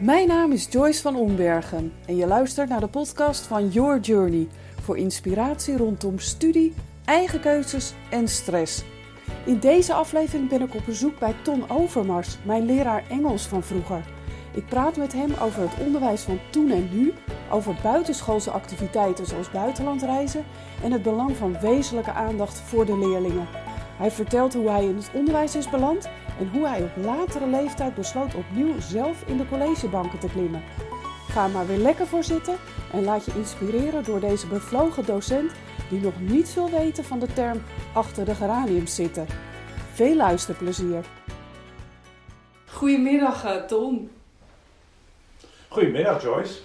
Mijn naam is Joyce van Ombergen en je luistert naar de podcast van Your Journey voor inspiratie rondom studie, eigen keuzes en stress. In deze aflevering ben ik op bezoek bij Ton Overmars, mijn leraar Engels van vroeger. Ik praat met hem over het onderwijs van toen en nu, over buitenschoolse activiteiten zoals buitenlandreizen en het belang van wezenlijke aandacht voor de leerlingen. Hij vertelt hoe hij in het onderwijs is beland en hoe hij op latere leeftijd besloot opnieuw zelf in de collegebanken te klimmen. Ga er maar weer lekker voor zitten en laat je inspireren door deze bevlogen docent die nog niet veel weten van de term achter de geraniums zitten. Veel luisterplezier. Goedemiddag, eh, Tom. Goedemiddag Joyce.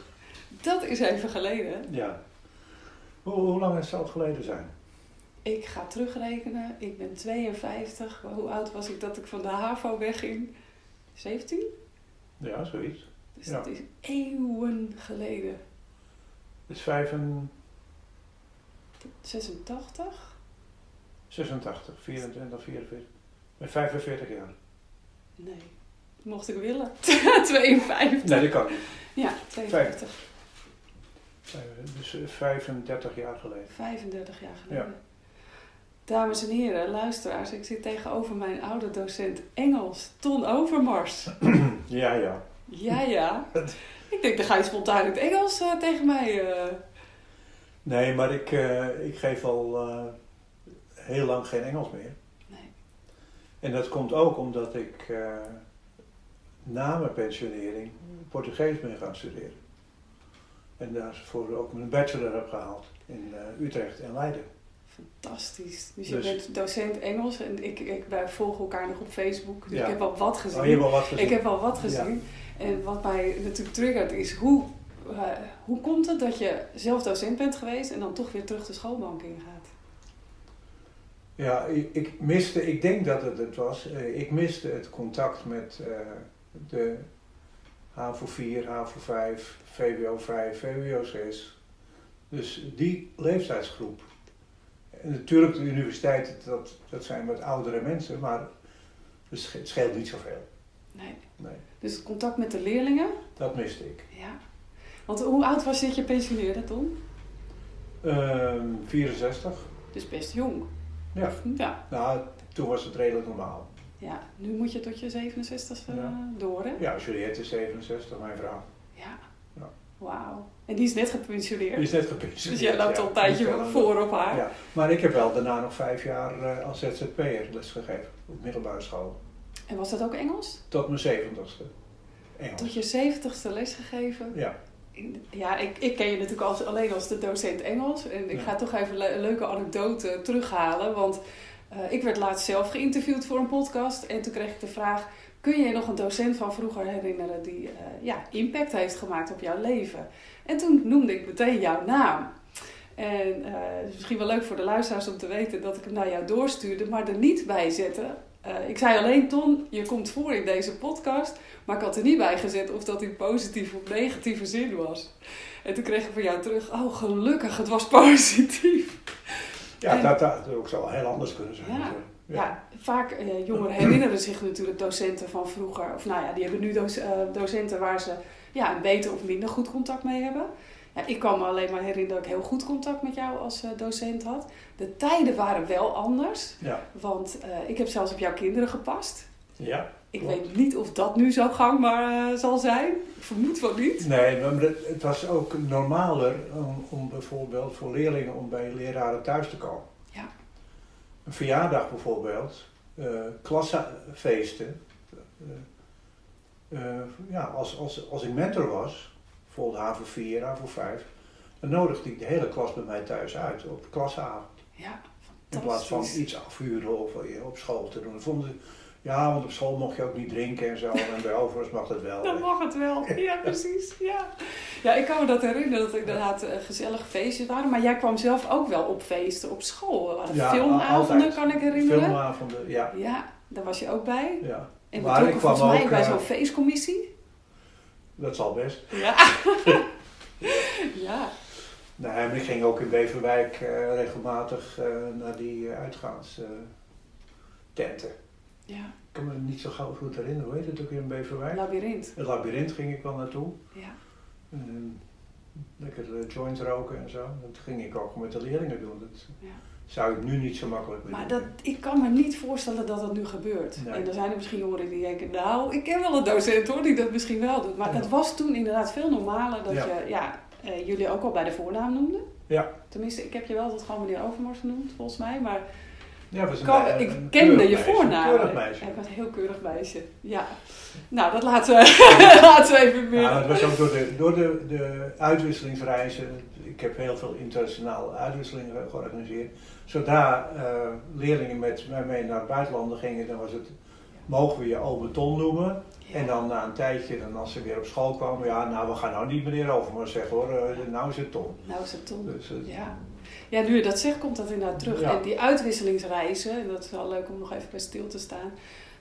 Dat is even geleden. Ja. Hoe, hoe lang zal het geleden zijn? Ik ga terugrekenen. Ik ben 52. Hoe oud was ik dat ik van de HAVO wegging? 17? Ja, zoiets. Dus Ja. dat is eeuwen geleden. Het is 85, 86? 86, 24, 44. Ik ben 45 jaar. Nee. Mocht ik willen. 52. Nee, dat kan niet. Ja, 52. Vijf- Dus eh, 35 jaar geleden. 35 jaar geleden. Dames en heren, luisteraars, ik zit tegenover mijn oude docent Engels, Ton Overmars. Ja, ja. Ja, ja. Ik denk, dan ga je spontaan in het Engels eh, tegen mij. eh. Nee, maar ik, eh, ik geef al heel lang geen Engels meer. Nee. En dat komt ook omdat ik na mijn pensionering Portugees ben gaan studeren. En daarvoor ook mijn bachelor heb gehaald in Utrecht en Leiden. Fantastisch. Dus je Dus- bent docent Engels en ik, ik, wij volgen elkaar nog op Facebook. Dus Ja. ik heb al wat gezien. Oh, je hebt al wat gezien? Ik heb al wat gezien. En wat mij natuurlijk triggert is hoe, eh, hoe komt het dat je zelf docent bent geweest en dan toch weer terug de schoolbank ingaat? Ja, ik, ik miste, ik denk dat het het was, eh, ik miste het contact met eh, de HAVO 4, HAVO 5, VWO 5, VWO 6. Dus die leeftijdsgroep. En natuurlijk de universiteit, dat, dat zijn wat oudere mensen, maar het sch- het scheelt niet zoveel. Nee. Nee, Dus het contact met de leerlingen, dat miste ik. ja. Want hoe oud was je dat je pensioneerde, Tom? Ehm 64. Dus best jong. Ja. Ja. Nou, toen was het redelijk normaal. ja. Nu moet je tot je 67 e Ja. door, hè? Ja, Juliette is 67, mijn vrouw. Ja. Ja. Wauw. En die is net gepensioneerd. Die is net gepensioneerd. dus jij loopt ja. al een tijdje voor op haar. Ja, maar ik heb wel daarna nog vijf jaar eh, als ZZP'er lesgegeven op middelbare school. En was dat ook Engels? Tot mijn zeventigste. Engels. Tot je 70ste lesgegeven? Ja, Ja, ik, ik ken je natuurlijk als, alleen als de docent Engels. En ik Ja. ga toch even le- een leuke anekdote terughalen. Want eh, ik werd laatst zelf geïnterviewd voor een podcast. En toen kreeg ik de vraag... Kun je je nog een docent van vroeger herinneren die eh, ja, impact heeft gemaakt op jouw leven? En toen noemde ik meteen jouw naam. En eh, het is misschien wel leuk voor de luisteraars om te weten dat ik hem naar jou doorstuurde, maar er niet bij zette. Eh, ik zei alleen, Ton, je komt voor in deze podcast, maar ik had er niet bij gezet of dat in positieve of negatieve zin was. En toen kreeg ik van jou terug, oh gelukkig, het was positief. ja En- dat, dat ook zou heel anders kunnen zijn. Ja. Ja, vaak eh, jongeren herinneren zich natuurlijk docenten van vroeger. Of nou ja, die hebben nu doc- eh, docenten waar ze ja, een beter of minder goed contact mee hebben. Ja, ik kan me alleen maar herinneren dat ik heel goed contact met jou als eh, docent had. De tijden waren wel anders. ja. Want eh, ik heb zelfs op jouw kinderen gepast. ja. Ik Klopt. weet niet of dat nu zo gangbaar zal zijn. Ik vermoed van niet. Nee, maar het het was ook normaler om, om bijvoorbeeld voor leerlingen om bij leraren thuis te komen. Een verjaardag bijvoorbeeld, eh klassefeesten. eh, eh, ja, als, als, als ik mentor was, bijvoorbeeld HAVO 4, HAVO 5, dan nodigde ik de hele klas bij mij thuis uit op klasavond. Ja, In plaats van iets afhuren of op school te doen. Dat vonden ze, ja, want op school mocht je ook niet drinken en zo. En bij overigens mag dat wel. Dan mag het wel. Ja, precies. Ja. ja, ik kan me dat herinneren dat er inderdaad eh, gezellige feestjes waren. Maar jij kwam zelf ook wel op feesten op school. Er waren Ja, filmavonden, altijd. kan ik herinneren. Filmavonden, ja. Ja, daar was je ook bij. ja. En Maar ik kwam volgens mij ook, bij eh, zo'n feestcommissie. Dat zal best. Ja. ja. Nee, maar ik ging ook in Beverwijk eh, regelmatig naar die uh, uitgaanstenten. Ja. kan me niet zo gauw goed herinneren. Hoe heet het ook in Beverwijk? Labyrinth. Het labyrint ging ik wel naartoe. Ja. En, lekker uh, joints roken en zo. Dat ging ik ook met de leerlingen doen. Dat Ja. zou ik nu niet zo makkelijk meer Maar dat, ik kan me niet voorstellen dat dat nu gebeurt. Nee. En er zijn er misschien jongeren die denken, nou, ik ken wel een docent hoor, die dat misschien wel doet. Maar Ja. het was toen inderdaad veel normaler dat Ja. je, ja, eh, jullie ook al bij de voornaam noemden. Ja. Tenminste, ik heb je wel altijd gewoon meneer Overmars genoemd, volgens mij. Maar Ja, was een kan- me- ik een kende je voornaam. Keurig meisje. Ik was een heel keurig meisje. Ja. Nou, dat laten we, laten we even meer. Ja, het was ook door de, door de, de uitwisselingsreizen. Ik heb heel veel internationale uitwisselingen georganiseerd. Zodra eh, leerlingen met mij mee naar het buitenland gingen, dan was het, mogen we je oom Ton noemen. Ja. En dan na een tijdje, dan als ze weer op school kwamen, ja, nou we gaan nou niet meneer Overmars zeggen hoor, eh, nou is het Ton. Nou is het Ton. Dus, eh, Ja. Ja, nu je dat zegt, komt dat inderdaad terug. Ja. En die uitwisselingsreizen, en dat is wel leuk om nog even bij stil te staan.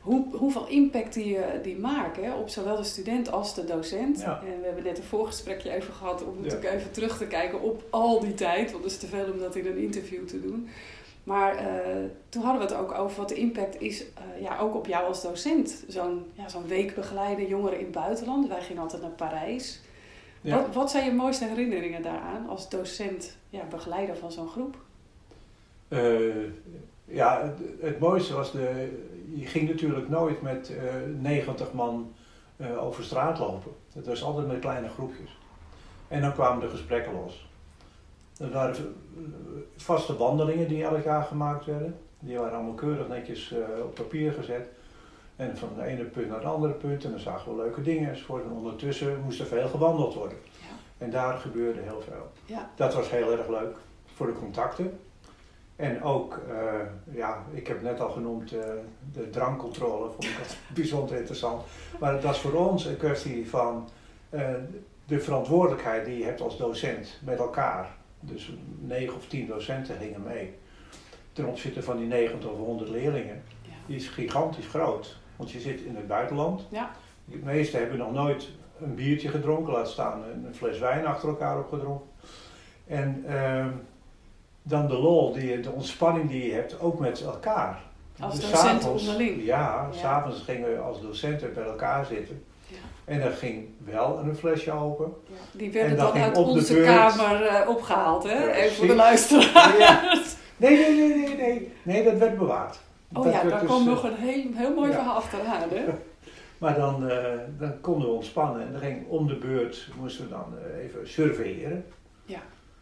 Hoe, hoeveel impact die, eh, die maken hè, op zowel de student als de docent. Ja. En we hebben net een voorgesprekje even gehad om natuurlijk even terug te kijken op al die tijd. Want het is te veel om dat in een interview te doen. Maar eh, toen hadden we het ook over wat de impact is, eh, ja, ook op jou als docent. Zo'n ja, zo'n week begeleiden jongeren in het buitenland. Wij gingen altijd naar Parijs. Ja. Wat, wat zijn je mooiste herinneringen daaraan als docent, ja, begeleider van zo'n groep? Eh, ja, het, het mooiste was, de, je ging natuurlijk nooit met eh 90 man eh, over straat lopen. Het was altijd met kleine groepjes. En dan kwamen de gesprekken los. Er waren vaste wandelingen die elk jaar gemaakt werden. Die waren allemaal keurig netjes eh, op papier gezet. En van het ene punt naar het andere punt. En dan zagen we leuke dingen enzovoort. En ondertussen moest er veel gewandeld worden. Ja. En daar gebeurde heel veel. Ja. Dat was heel erg leuk voor de contacten. En ook, eh, ja, ik heb het net al genoemd, eh, de drankcontrole vond ik altijd bijzonder interessant. Maar dat is voor ons een kwestie van eh, de verantwoordelijkheid die je hebt als docent met elkaar. Dus negen of tien docenten gingen mee. Ten opzichte van die 90 of 100 leerlingen. Die is gigantisch groot. Want je zit in het buitenland. Ja. De meesten hebben nog nooit een biertje gedronken, laat staan een fles wijn achter elkaar opgedronken. En ehm, dan de lol, die, de ontspanning die je hebt, ook met elkaar. Als Dus docenten onderling. Ja, Ja. s'avonds gingen we als docenten bij elkaar zitten. Ja. En er ging wel een flesje open. Ja. Die werden En dan dan uit onze beurt- kamer eh, opgehaald, hè? Even voor de luisteraars. Nee, nee, nee, nee, nee. Nee, dat werd bewaard. Oh Dat ja, daar dus, kwam eh, nog een heel, heel mooi ja. verhaal achteraan, hè? Maar dan, eh, dan konden we ontspannen en dan ging om de beurt, moesten we dan eh, even surveilleren.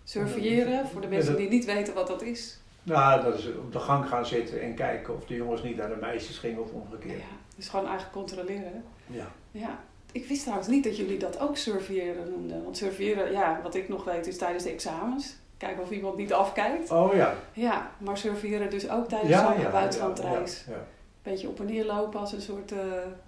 Surveilleren, voor de mensen dat- die niet weten wat dat is. Nou, dat is op de gang gaan zitten en kijken of de jongens niet naar de meisjes gingen of Ja, omgekeerd. dus gewoon eigenlijk controleren, hè? Ja. Ja. Ik wist trouwens niet dat jullie dat ook surveilleren noemden. Want surveilleren, ja, wat ik nog weet, is tijdens de examens. Kijken of iemand niet afkijkt. Oh ja. Ja, maar surveilleren dus ook tijdens Ja, zo'n buitenlandreis. Ja. Beetje op en neer lopen als een soort eh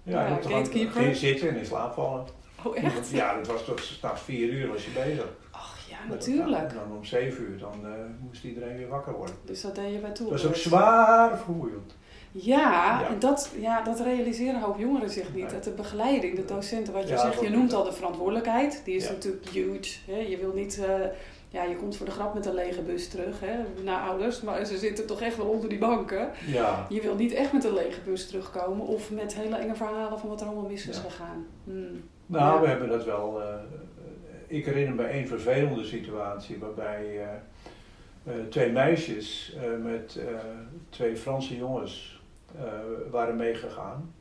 ja, gatekeeper. je zitten en in slaap vallen. Oh, echt? Ja, dat was tot s'nachts vier uur was je bezig. Ach ja, natuurlijk. En dan om zeven uur, dan eh, moest iedereen weer wakker worden. Dus dat deed je bij toe. Dat was ook zwaar vermoeiend. Ja, Ja. en dat, ja, dat realiseren een hoop jongeren zich niet. Nee. Dat de begeleiding, de docenten, wat je Ja, zegt, je noemt al de verantwoordelijkheid. Die is Ja. natuurlijk huge. Hè? Je wil niet, eh, ja, je komt voor de grap met een lege bus terug hè, naar ouders, maar ze zitten toch echt wel onder die banken. Ja. Je wil niet echt met een lege bus terugkomen of met hele enge verhalen van wat er allemaal mis is Ja. gegaan. Hmm. Nou, Ja. we hebben dat wel. eh, ik herinner me één vervelende situatie waarbij eh, eh, twee meisjes eh, met eh, twee Franse jongens eh, waren meegegaan.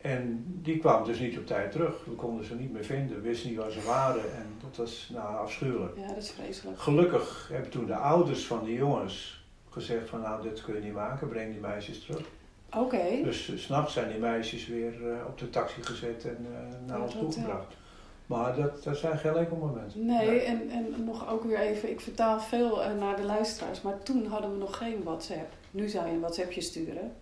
En die kwamen dus niet op tijd terug. We konden ze niet meer vinden, we wisten niet waar ze waren en dat was nou, afschuwelijk. Ja, dat is vreselijk. Gelukkig hebben toen de ouders van die jongens gezegd van nou dit kun je niet maken, breng die meisjes terug. Oké. Dus s s'nachts zijn die meisjes weer eh, op de taxi gezet en eh, naar Ja, ons dat, toegebracht. Maar dat, dat zijn geen leuke momenten. Nee, en, en nog ook weer even, ik vertaal veel eh, naar de luisteraars, maar toen hadden we nog geen WhatsApp. Nu zou je een WhatsAppje sturen.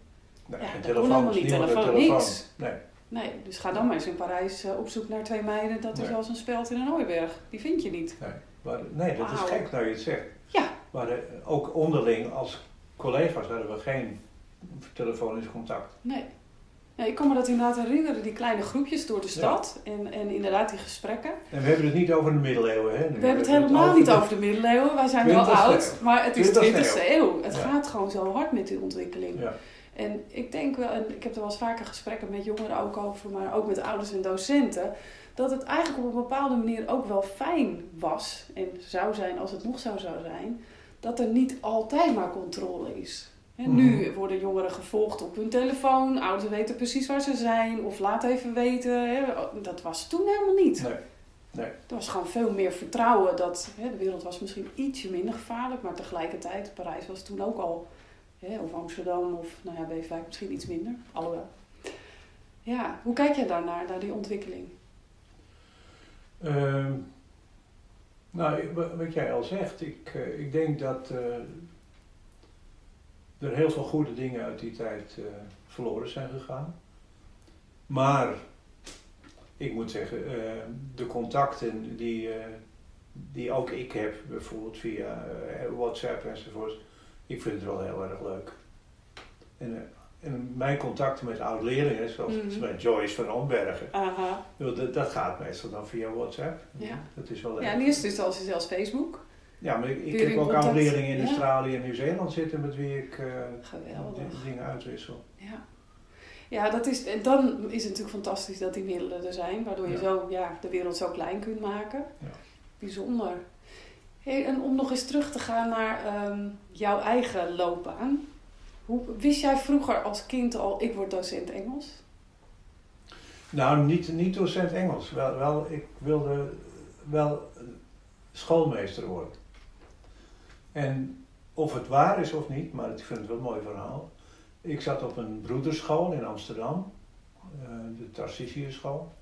Nee, Ja, geen dat kon helemaal niet. Telefoon, een niks. Nee, Nee, dus ga dan maar eens in Parijs eh, op zoek naar twee meiden. Dat is als een speld in een hooiberg. Die vind je niet. nee. Maar, nee, dat is gek nou je het zegt. Ja. Maar eh, ook onderling als collega's hadden we geen telefonisch contact. Nee. nee. Ik kan me dat inderdaad herinneren, die kleine groepjes door de stad. En, en inderdaad die gesprekken. En we hebben het niet over de middeleeuwen. Hè, nu. We hebben het helemaal niet over de middeleeuwen. Wij zijn wel 20e oud, maar het is 20e 20e eeuw. Het Ja. gaat gewoon zo hard met die ontwikkeling. Ja. En ik denk wel, en ik heb er wel eens vaker gesprekken met jongeren ook over, maar ook met ouders en docenten, dat het eigenlijk op een bepaalde manier ook wel fijn was en zou zijn als het nog zo zou zijn, dat er niet altijd maar controle is. Nu Mhm. worden jongeren gevolgd op hun telefoon, ouders weten precies waar ze zijn of laat even weten. Dat was toen helemaal niet. Nee. Nee. Er was gewoon veel meer vertrouwen dat hè, de wereld was misschien ietsje minder gevaarlijk, maar tegelijkertijd, Parijs was toen ook al, of Amsterdam of nou ja, misschien iets minder, alhoewel. Ja, hoe kijk jij daarnaar, naar die ontwikkeling? Ehm, nou, wat jij al zegt, ik, eh, ik denk dat eh, er heel veel goede dingen uit die tijd eh, verloren zijn gegaan. Maar ik moet zeggen, eh, de contacten die, die ook ik heb, bijvoorbeeld via WhatsApp enzovoort, ik vind het wel heel erg leuk. En, eh, en mijn contacten met oud-leerlingen, zoals Mhm. met Joyce van Ombergen, Aha. Dat, dat gaat meestal dan via WhatsApp. Ja. Dat is wel Ja, en eerst het als zelfs Facebook. Ja, maar ik, ik heb ook contact. oud-leerlingen in Ja. Australië en Nieuw-Zeeland zitten met wie ik di- dingen uitwissel. Ja. Ja, dat is, en dan is het natuurlijk fantastisch dat die middelen er zijn, waardoor je Ja. zo ja, de wereld zo klein kunt maken. Ja. Bijzonder. En om nog eens terug te gaan naar ehm, jouw eigen loopbaan. Hoe, wist jij vroeger als kind al, ik word docent Engels? Nou, niet, niet docent Engels. Wel, wel, ik wilde wel schoolmeester worden. En of het waar is of niet, maar ik vind het wel een mooi verhaal. Ik zat op een broederschool in Amsterdam, eh, de Tarcisius school.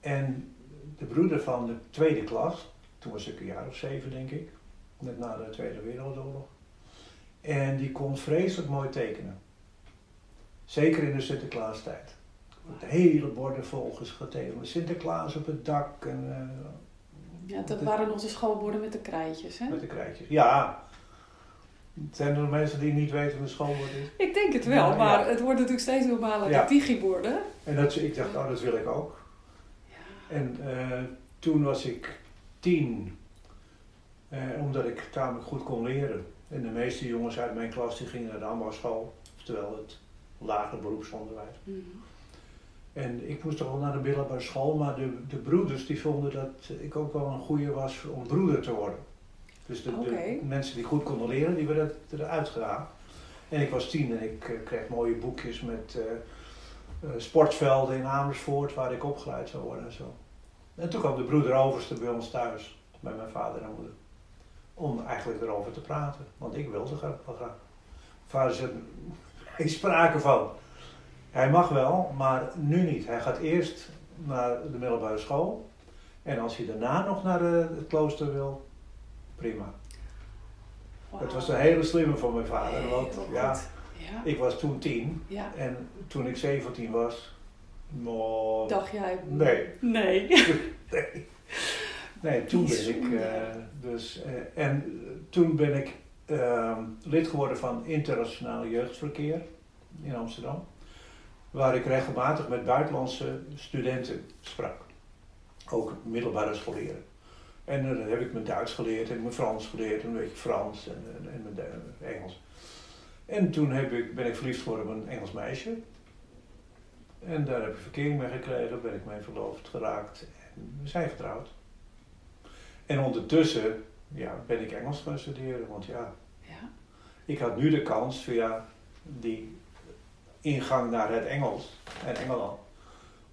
En de broeder van de tweede klas, toen was ik een jaar of zeven denk ik, net na de Tweede Wereldoorlog. En die kon vreselijk mooi tekenen. Zeker in de Sinterklaastijd. De hele borden vol getekend. met Sinterklaas op het dak en eh, Ja, dat De- waren nog de schoolborden met de krijtjes, hè? met de krijtjes. Ja, zijn er nog mensen die niet weten wat een schoolbord is? Ik denk het wel, Ja, ja. maar het wordt natuurlijk steeds normaler, Ja. de digiborden. En dat, ik dacht, oh, dat wil ik ook. Ja. En eh, toen was ik tien, eh, omdat ik tamelijk goed kon leren. En de meeste jongens uit mijn klas die gingen naar de ambachtschool, oftewel het lager beroepsonderwijs. Mhm. En ik moest toch wel naar de middelbare school, maar de, de broeders die vonden dat ik ook wel een goeie was om broeder te worden. Dus de, mensen die goed konden leren, die werden eruit gedaan. En ik was tien en ik eh, kreeg mooie boekjes met eh, sportvelden in Amersfoort waar ik opgeleid zou worden en zo. En toen kwam de broeder overste bij ons thuis, bij mijn vader en moeder, om eigenlijk erover te praten. Want ik wilde graag wel graag. Vader zei, geen sprake van. Hij mag wel, maar nu niet. Hij gaat eerst naar de middelbare school. En als hij daarna nog naar eh, het klooster wil, prima. Wauw. Het was een hele slimme van mijn vader. Want. Ja. ik was toen tien. ja. En toen ik 17 was, Dacht jij? Nee. Nee. nee. Nee, toen ben ik dus. en toen ben ik lid geworden van Internationale Jeugdverkeer in Amsterdam. Waar ik regelmatig met buitenlandse studenten sprak. Ook middelbare scholieren. En eh, dan heb ik mijn Duits geleerd en mijn Frans geleerd, en een beetje Frans en, en, en mijn eh, Engels. En toen heb ik, ben ik verliefd geworden op een Engels meisje. En daar heb ik verkering mee gekregen, ben ik mee verloofd geraakt en we zijn getrouwd. En ondertussen ja, ben ik Engels gaan studeren, want ja, Ja. ik had nu de kans via die ingang naar het Engels en Engeland,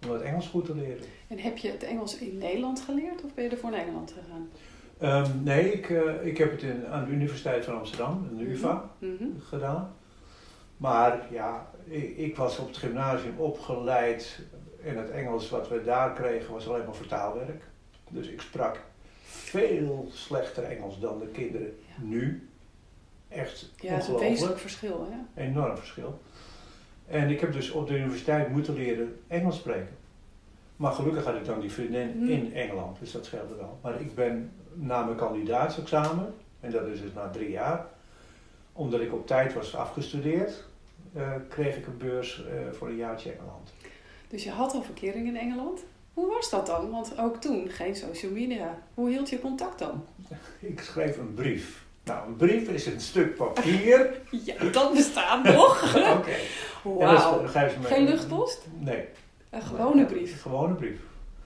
om het Engels goed te leren. En heb je het Engels in Nederland geleerd of ben je ervoor naar Engeland gegaan? Ehm, nee, ik, eh, ik heb het in, aan de Universiteit van Amsterdam, de UvA, Mhm. gedaan. Maar ja, ik, ik was op het gymnasium opgeleid en het Engels wat we daar kregen was alleen maar vertaalwerk. Dus ik sprak veel slechter Engels dan de kinderen Ja. nu. Echt Ja, het is een wezenlijk verschil, hè? Enorm verschil. En ik heb dus op de universiteit moeten leren Engels spreken. Maar gelukkig had ik dan die vriendin Hmm. in Engeland, dus dat scheelde wel. Maar ik ben na mijn kandidaatsexamen, en dat is dus na drie jaar, omdat ik op tijd was afgestudeerd, kreeg ik een beurs eh, voor een jaartje Engeland. Dus je had al verkering in Engeland. Hoe was dat dan? Want ook toen geen social media. Hoe hield je contact dan? Ik schreef een brief Nou, een brief is een stuk papier. Ja, dat bestaat nog. Oké. Wauw. Geen luchtpost? Nee. Een gewone Een brief. gewone brief.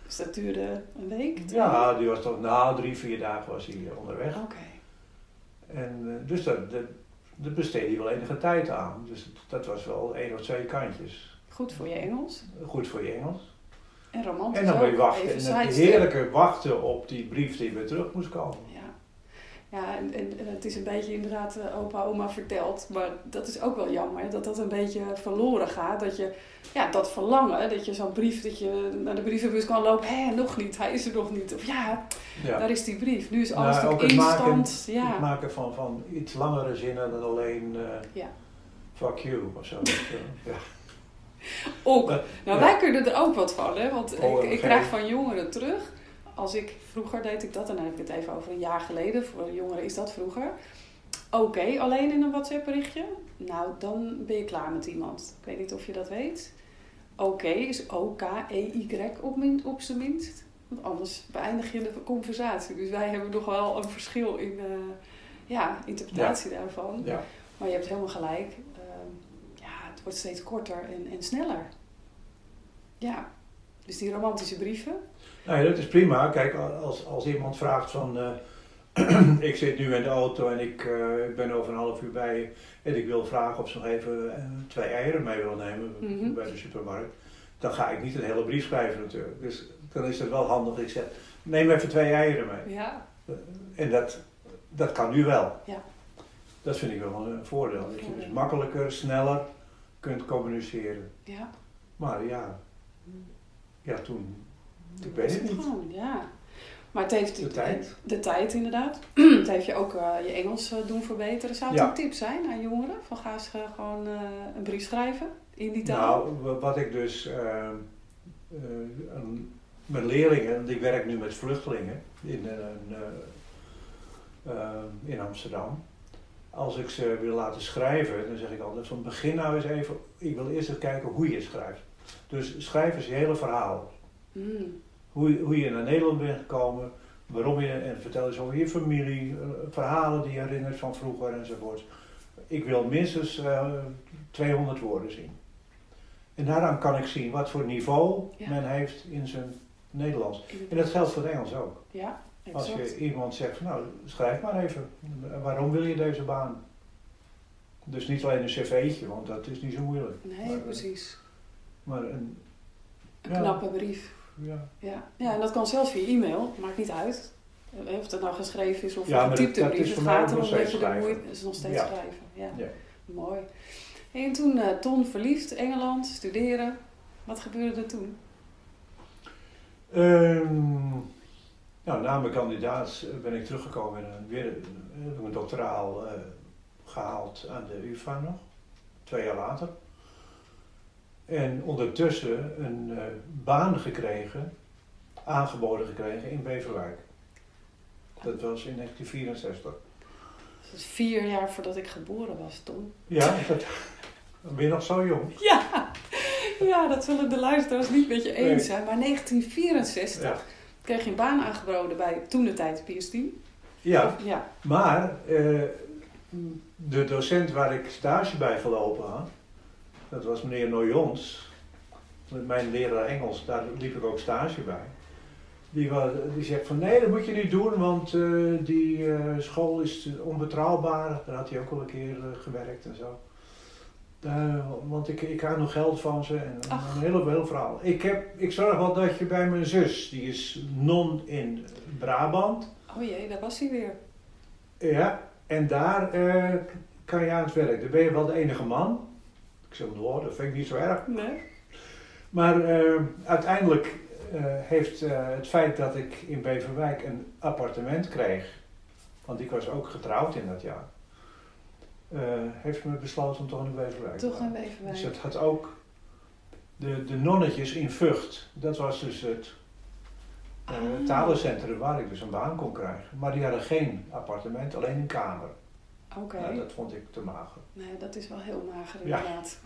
Dus dat duurde een week? Ja, die was toch, nou, drie, vier dagen was hij eh, onderweg. Oké. En eh, dus dat, dat, dat besteedde hij wel enige tijd aan. Dus dat, was wel één of twee kantjes. Goed voor je Engels. Goed voor je Engels. En romantisch En dan ben je wachten. En het heerlijke wachten op die brief die weer terug moest komen. Ja, ja en, en, en het is een beetje inderdaad eh, opa, oma verteld. Maar dat is ook wel jammer dat dat een beetje verloren gaat. Dat je, ja, dat verlangen, dat je zo'n brief, dat je naar de brievenbus kan lopen. Hé, nog niet, hij is er nog niet. Of ja, Ja. daar is die brief. Nu is alles Nou, ook het maken- instant. ja. Het maken van, van iets langere zinnen dan alleen eh, Ja. fuck you of zo. ja. Ook. Nou, wij kunnen er ook wat van, hè? Want ik, ik krijg van jongeren terug. Als ik vroeger deed ik dat, en dan heb ik het even over een jaar geleden. Voor jongeren is dat vroeger. Oké, alleen in een WhatsApp berichtje. Nou, dan ben je klaar met iemand. Ik weet niet of je dat weet. Oké is O-K-E-Y op, min- op zijn minst. Want anders beëindig je de conversatie. Dus wij hebben nog wel een verschil in eh, ja, interpretatie daarvan. ja. Maar je hebt helemaal gelijk. Ehm, ja, het wordt steeds korter en, en sneller. Ja, dus die romantische brieven. Nou ja, dat is prima. Kijk, als, als iemand vraagt van... eh, ik zit nu in de auto en ik eh, ben over een half uur bij je... en ik wil vragen of ze nog even eh, twee eieren mee wil nemen Mhm. bij de supermarkt... dan ga ik niet een hele brief schrijven natuurlijk. Dus dan is het wel handig. Ik zeg, neem even twee eieren mee. Ja, En dat, dat kan nu wel. Ja. Dat vind ik wel een voordeel. Dat je dus makkelijker, sneller kunt communiceren. ja. Maar ja, ja toen... Ik weet het niet. Gewoon, ja. Maar het heeft De tijd. De tijd inderdaad. het heeft je ook eh, je Engels eh, doen verbeteren. Zou het Ja. een tip zijn aan jongeren? Van ga eens eh, gewoon een brief schrijven in die taal? Nou, wa- wat ik dus eh, een- met leerlingen, want ik werk nu met vluchtelingen in, in Amsterdam. Als ik ze wil laten schrijven, dan zeg ik altijd van begin nou eens even, ik wil eerst eens kijken hoe je schrijft. Dus schrijf eens je hele verhaal. Mm, Hoe, je- hoe je naar Nederland bent gekomen, waarom je, en vertel eens over je familie, eh, verhalen die je herinnert van vroeger enzovoort. Ik wil minstens eh, 200 woorden zien. En daaraan kan ik zien wat voor niveau Ja. men heeft in zijn Nederlands. En dat geldt voor het Engels ook. Ja, Als je iemand zegt, van, nou schrijf maar even, waarom wil je deze baan? Dus niet alleen een cv'tje, want dat is niet zo moeilijk. Nee, maar, precies. Maar een, Een ja. knappe brief. Ja, Ja. ja, en dat kan zelfs via e-mail. Maakt niet uit. Eh, Of het nou geschreven is of Ja, een dat- dat brief. Het gaat erom dat je de moeite... Is nog steeds Ja. schrijven. Ja. Ja. Mooi. En toen eh, Ton verliefd, Engeland, studeren. Wat gebeurde er toen? Ehm, nou, na mijn kandidaat eh, ben ik teruggekomen en weer heb ik een doctoraal eh, gehaald aan de UvA nog, twee jaar later. En ondertussen een eh, baan gekregen, aangeboden gekregen in Beverwijk. Dat was in 1964. Dat is vier jaar voordat ik geboren was, Ton. Ja, dat, dan ben je nog zo jong. Ja, ja dat zullen de luisteraars niet met je eens zijn. Maar 1964 Ja. kreeg je een baan aangeboden bij toen de tijd PS10. Ja, Ja. Maar eh, de docent waar ik stage bij gelopen had, dat was meneer Noyons, mijn leraar Engels, daar liep ik ook stage bij. Die, wa- die zegt van nee, dat moet je niet doen, want eh, die eh, school is onbetrouwbaar. Daar had hij ook al een keer eh, gewerkt en zo. Want ik, ik krijg nog geld van ze en Ach. een heel verhaal. Ik, heb, ik zorg wel dat je bij mijn zus, die is non in Brabant. Oh jee, daar was hij weer. Ja, en daar kan je aan het werk. Dan ben je wel de enige man. Ik zeg, nou, dat vind ik niet zo erg. Nee? Maar eh, uiteindelijk eh, heeft eh, het feit dat ik in Beverwijk een appartement kreeg, want ik was ook getrouwd in dat jaar, heeft me besloten om toch in Beverwijk te Toch een Beverwijk. Dus het had ook de, de nonnetjes in Vught. Dat was dus het Ah. talencentrum waar ik dus een baan kon krijgen. Maar die hadden geen appartement, alleen een kamer. Oké. Nou, dat vond ik te mager. Nee, dat is wel heel mager inderdaad.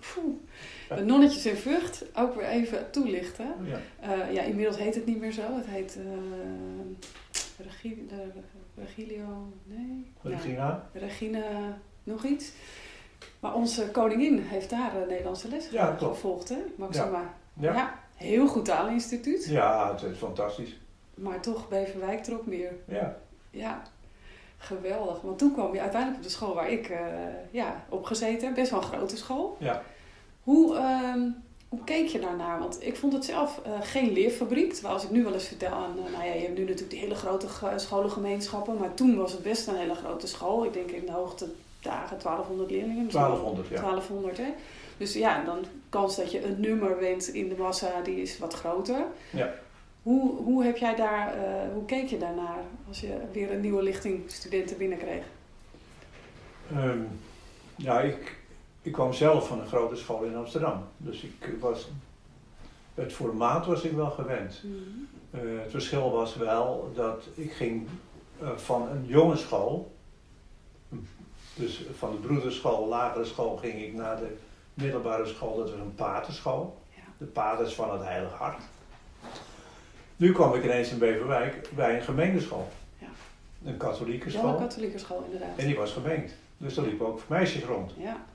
De nonnetjes in Vught, ook weer even toelichten. Ja. Eh, ja, inmiddels heet het niet meer zo. Het heet... eh, Regi, Regilio, nee. Regina? Regina, nog iets. Maar onze koningin heeft daar uh, Nederlandse les ja, gevolgd, hè? Maxima. Ja. ja. heel goed taalinstituut. Ja, het is fantastisch. Maar toch, Beverwijk trok meer. Ja. Ja, geweldig. Want toen kwam je uiteindelijk op de school waar ik uh, ja, op gezeten heb. Best wel een grote school. Ja. Hoe, uh, hoe keek je daarnaar? Want ik vond het zelf uh, geen leerfabriek. Terwijl als ik nu wel eens vertel aan... nou ja, je hebt nu natuurlijk die hele grote scholengemeenschappen. Maar toen was het best een hele grote school. Ik denk in de hoogte dagen 1200 leerlingen. 1200, ja. 1200, hè. Dus ja, dan kans dat je een nummer wint in de massa, die is wat groter. Ja. Hoe, hoe heb jij daar, uh, hoe keek je daarnaar als je weer een nieuwe lichting studenten binnenkreeg? Um, ja, ik, ik kwam zelf van een grote school in Amsterdam. Dus ik was, het formaat was ik wel gewend. Mm -hmm. uh, het verschil was wel dat ik ging uh, van een jongensschool, dus van de broederschool, lagere school, ging ik naar de middelbare school, dat was een paterschool. Ja. De paters van het Heilig Hart. Nu kwam ik ineens in Beverwijk bij een gemeenteschool. Ja. Een katholieke Ja, school. een katholieke school inderdaad. En die was gemeend. Dus er liepen ook meisjes rond. Ja,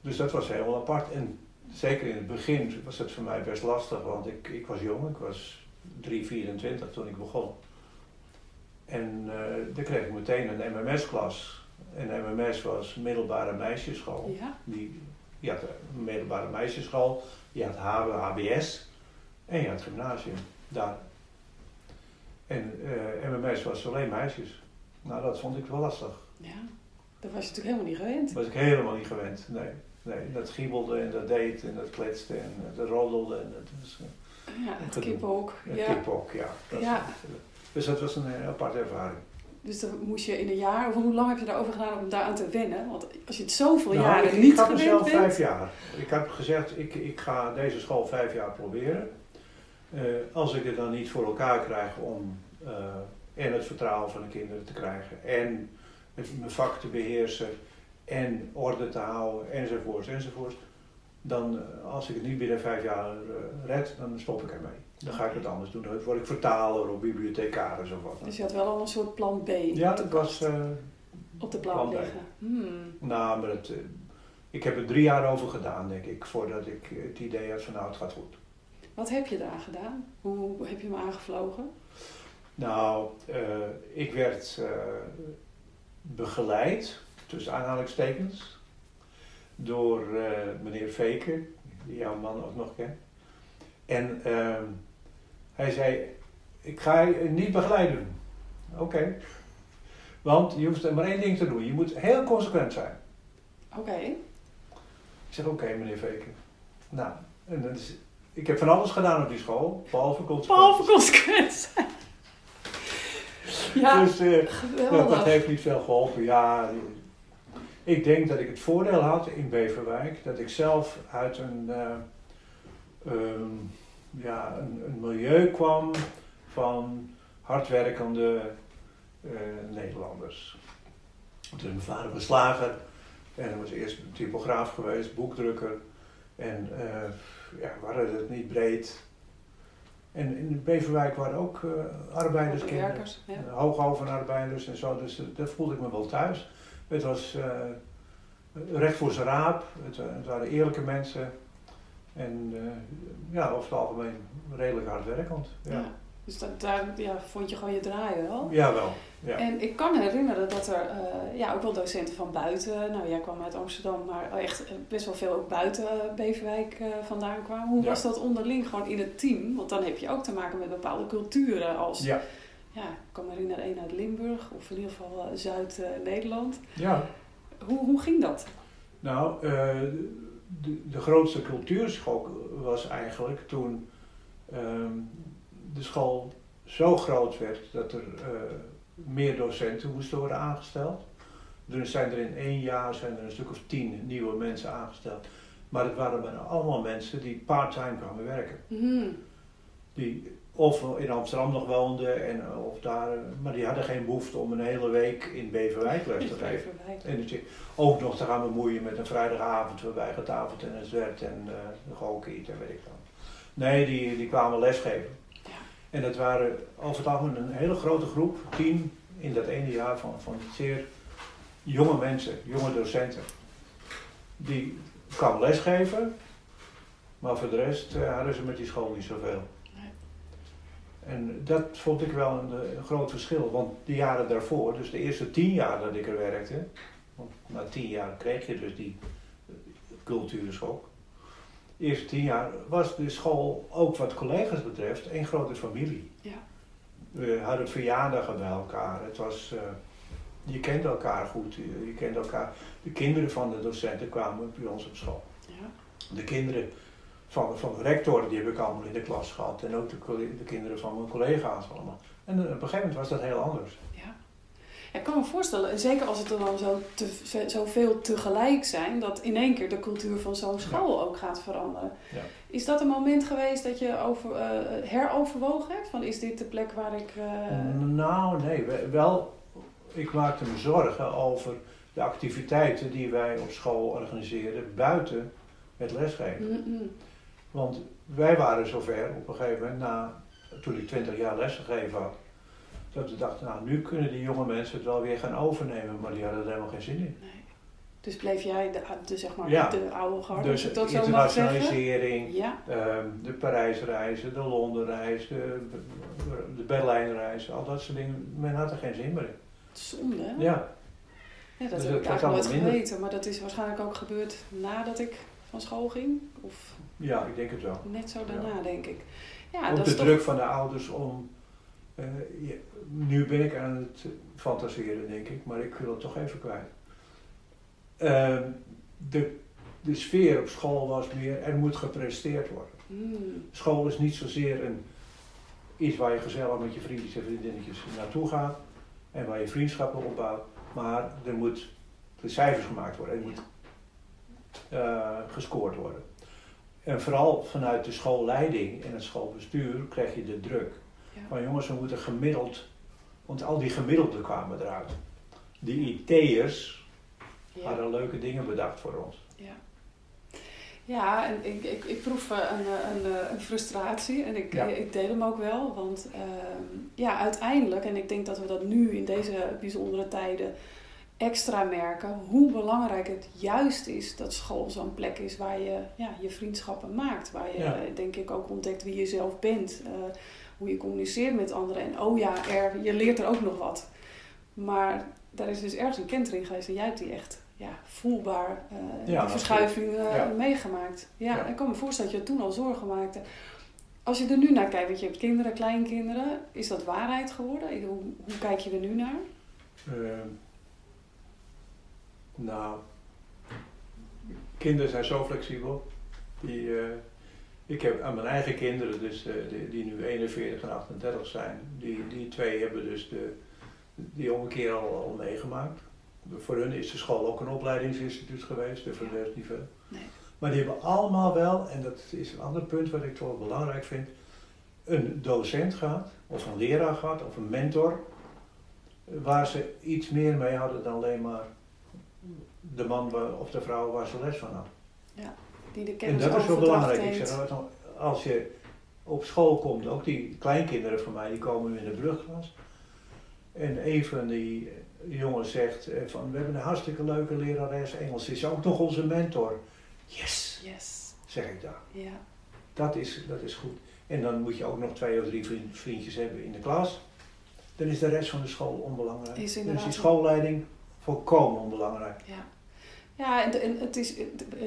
Dus dat was heel apart. En zeker in het begin was het voor mij best lastig, want ik, ik was jong, ik was 3, 24 toen ik begon. En uh, dan kreeg ik meteen een MMS-klas. En MMS was middelbare meisjesschool. ja. Die, je had middelbare meisjesschool, je had HB, HBS en je had gymnasium daar. En uh, MMS was alleen meisjes. Nou, dat vond ik wel lastig. ja. Dat was je natuurlijk helemaal niet gewend. Was ik helemaal niet gewend, nee. Nee, dat giebelde en dat deed en dat kletste en dat roddelde en dat was... Uh, Ja, het gedoe. kippenhok. het Ja. kippenhok, ja. Dat Ja. was- dus dat was een eh, aparte ervaring. Dus dan moest je in een jaar, of hoe lang heb je daarover gedaan om daaraan te wennen? Want als je het zoveel Nou, jaren ik, niet ik had gewend mezelf bent. vijf jaar. Ik heb gezegd, ik, ik ga deze school vijf jaar proberen. Eh, als ik het dan niet voor elkaar krijg om eh, en het vertrouwen van de kinderen te krijgen en het, mijn vak te beheersen en orde te houden enzovoort enzovoort. Dan, eh, als ik het niet binnen vijf jaar red, dan stop ik ermee. Dan ga ik het anders doen. Dan word ik vertaler of bibliothecaris of wat. Dus je had wel al een soort plan B Ja, dat was... op de plank plan B. liggen. Hmm. nou, maar het, ik heb er drie jaar over gedaan, denk ik, voordat ik het idee had van nou, het gaat goed. Wat heb je eraan gedaan? Hoe heb je hem aangevlogen? Nou, eh, ik werd eh, begeleid, tussen aanhalingstekens, door eh, meneer Veken, die jouw man ook nog kent. En ehm, hij zei, ik ga je niet begeleiden. Oké. Want je hoeft er maar één ding te doen. Je moet heel consequent zijn. Oké. Ik zeg, oké meneer Veken. Nou, en dat is, ik heb van alles gedaan op die school, behalve consequent. Behalve. Ja, Dus eh, dat, geweldig. dat heeft niet veel geholpen. Ja, ik denk dat ik het voordeel had in Beverwijk dat ik zelf uit een, eh, ehm, ja, een, een milieu kwam van hardwerkende eh, Nederlanders. Dus mijn vader was slager en hij was eerst typograaf geweest, boekdrukker. En eh, ja, we hadden het niet breed. En in Beverwijk waren ook eh arbeiderskinderen. Werkers, ja. Hoogovenarbeiders en zo, dus eh, daar voelde ik me wel thuis. Het was eh, recht voor zijn raap, het, het waren eerlijke mensen en eh, ja, over het algemeen redelijk hardwerkend. Ja. Ja. Dus dat, daar ja, vond je gewoon je draaien wel. Jawel, ja. En ik kan me herinneren dat er eh, ja, ook wel docenten van buiten, nou jij kwam uit Amsterdam, maar echt eh, best wel veel ook buiten Beverwijk eh, vandaan kwamen. Hoe Ja. was dat onderling gewoon in het team? Want dan heb je ook te maken met bepaalde culturen als, ja, Ja, ik kan me herinneren één uit Limburg of in ieder geval Zuid-Nederland. ja. hoe, hoe ging dat? Nou, de, de grootste cultuurschok was eigenlijk toen ehm, de school zo groot werd dat er eh, meer docenten moesten worden aangesteld. Dus zijn er in één jaar zijn er een stuk of tien nieuwe mensen aangesteld. Maar het waren bijna allemaal mensen die part-time kwamen werken. Mhm. Die of in Amsterdam nog woonden, en, eh, of daar, eh, maar die hadden geen behoefte om een hele week in Beverwijk les te geven. En je ook nog te gaan bemoeien met een vrijdagavond waarbij getafeld werd en uh, gehockeyd en weet ik wat. Nee, die, die kwamen lesgeven. En dat waren over het algemeen een hele grote groep, tien in dat ene jaar van, van zeer jonge mensen, jonge docenten. Die kwamen lesgeven, maar voor de rest uh, hadden ze met die school niet zoveel. Nee. En dat vond ik wel een, een, groot verschil, want de jaren daarvoor, dus de eerste tien jaar dat ik er werkte, want na tien jaar kreeg je dus die cultuurschok. Eerste tien jaar was de school, ook wat collega's betreft, één grote familie. Ja. We hadden verjaardagen bij elkaar. Het was, uh, je kende elkaar goed. Je, je kende elkaar. De kinderen van de docenten kwamen bij ons op school. Ja. De kinderen van, van de rector, die heb ik allemaal in de klas gehad. En ook de, de kinderen van mijn collega's allemaal. En op een gegeven moment was dat heel anders. Ik kan me voorstellen, zeker als het er dan zo te, zoveel tegelijk zijn, dat in één keer de cultuur van zo'n school ook gaat veranderen. Ja. Is dat een moment geweest dat je over, uh, heroverwogen hebt? Van is dit de plek waar ik. Uh... Nou, nee, wel. Ik maakte me zorgen over de activiteiten die wij op school organiseerden buiten het lesgeven. Want wij waren zover op een gegeven moment, na, toen ik twintig jaar lesgegeven had dat we dachten, nou nu kunnen die jonge mensen het wel weer gaan overnemen, maar die hadden er helemaal geen zin in. Nee. Dus bleef jij de, de, zeg maar, ja. de oude garde, dus dat internationalisering, ja. um, de Parijsreizen, de Londenreis, de, de Berlijnreis, al dat soort dingen. Men had er geen zin meer in. Zonde, hè? Ja. Ja, dat dus heb ik eigenlijk nooit geweten, maar dat is waarschijnlijk ook gebeurd nadat ik van school ging? Of ja, ik denk het wel. Net zo daarna, denk ik. Ja, ook dat de druk van de ouders om uh, nu ben ik aan het fantaseren, denk ik, maar ik wil het toch even kwijt. Uh, de, de sfeer op school was meer, er moet gepresteerd worden. Mm. School is niet zozeer een, iets waar je gezellig met je vriendjes en vriendinnetjes naartoe gaat en waar je vriendschappen opbouwt, maar er moet de cijfers gemaakt worden, er moet uh, gescoord worden. En vooral vanuit de schoolleiding en het schoolbestuur krijg je de druk maar jongens, we moeten gemiddeld, want al die gemiddelden kwamen eruit. Die IT'ers hadden leuke dingen bedacht voor ons. Ja, ja en ik, ik, ik proef een, een, een frustratie en ik, ik deel hem ook wel. Want ehm, ja, uiteindelijk, en ik denk dat we dat nu in deze bijzondere tijden extra merken hoe belangrijk het juist is dat school zo'n plek is waar je ja, je vriendschappen maakt. Waar je denk ik ook ontdekt wie je zelf bent. Uh, hoe je communiceert met anderen. En oh ja, er, je leert er ook nog wat. Maar daar is dus ergens een kentering geweest en jij hebt die echt ja, voelbaar uh, die verschuiving uh, meegemaakt. Ja, ik kan me voorstellen dat je toen al zorgen maakte. Als je er nu naar kijkt, want je hebt kinderen, kleinkinderen, is dat waarheid geworden? Hoe, hoe kijk je er nu naar? Ehm, nou, kinderen zijn zo flexibel. Die, uh, ik heb aan mijn eigen kinderen, dus, uh, die, die, nu 41 en 38 zijn, die, die twee hebben dus de, die omkeer al, al meegemaakt. Voor hun is de school ook een opleidingsinstituut geweest, de veel. Nee. Maar die hebben allemaal wel, en dat is een ander punt wat ik toch belangrijk vind, een docent gehad, of een leraar gehad, of een mentor, waar ze iets meer mee hadden dan alleen maar de man of de vrouw waar ze les van hadden. Ja die de kennis En dat is wel belangrijk. Ik zeg, als je op school komt, ook die kleinkinderen van mij, die komen in de brugklas. En een van die jongens zegt eh, van, we hebben een hartstikke leuke lerares Engels, is ook nog onze mentor. Yes, yes. zeg ik dan. Ja. Dat is, dat is goed. En dan moet je ook nog twee of drie vriendjes hebben in de klas. Dan is de rest van de school onbelangrijk. Is dan is die schoolleiding volkomen onbelangrijk. Ja. Ja, en, en het is,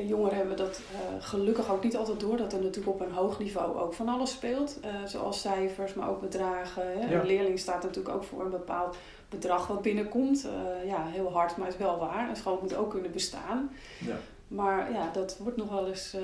jongeren hebben dat uh, gelukkig ook niet altijd door, dat er natuurlijk op een hoog niveau ook van alles speelt. Uh, zoals cijfers, maar ook bedragen. Hè. Een leerling staat natuurlijk ook voor een bepaald bedrag wat binnenkomt. Uh, ja, heel hard, maar is wel waar. Een school moet ook kunnen bestaan. Ja. Maar ja, dat wordt nog wel eens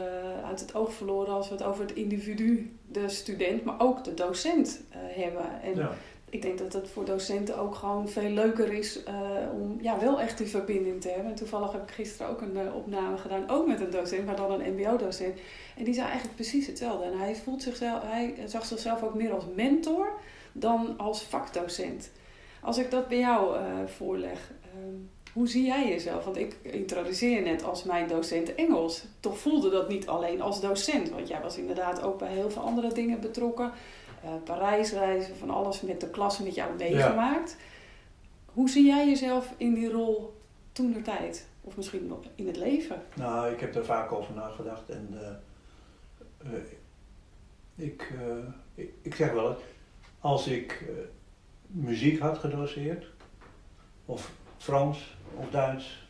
uit het oog verloren als we het over het individu, de student, maar ook de docent hebben. En ja ik denk dat het voor docenten ook gewoon veel leuker is uh, om ja, wel echt die verbinding te hebben. En toevallig heb ik gisteren ook een uh, opname gedaan, ook met een docent, maar dan een MBO-docent. En die zei eigenlijk precies hetzelfde. En hij, voelt zichzelf, hij zag zichzelf ook meer als mentor dan als vakdocent. Als ik dat bij jou uh, voorleg, ehm, hoe zie jij jezelf? Want ik introduceer net als mijn docent Engels. Toch voelde dat niet alleen als docent, want jij was inderdaad ook bij heel veel andere dingen betrokken uh, Parijs reizen, van alles met de klas met jou meegemaakt. Hoe zie jij jezelf in die rol toen de tijd? Of misschien nog in het leven? Nou, ik heb daar vaak over nagedacht. En uh, ik, ik, ik, zeg wel, als ik muziek had gedoseerd, of Frans of Duits,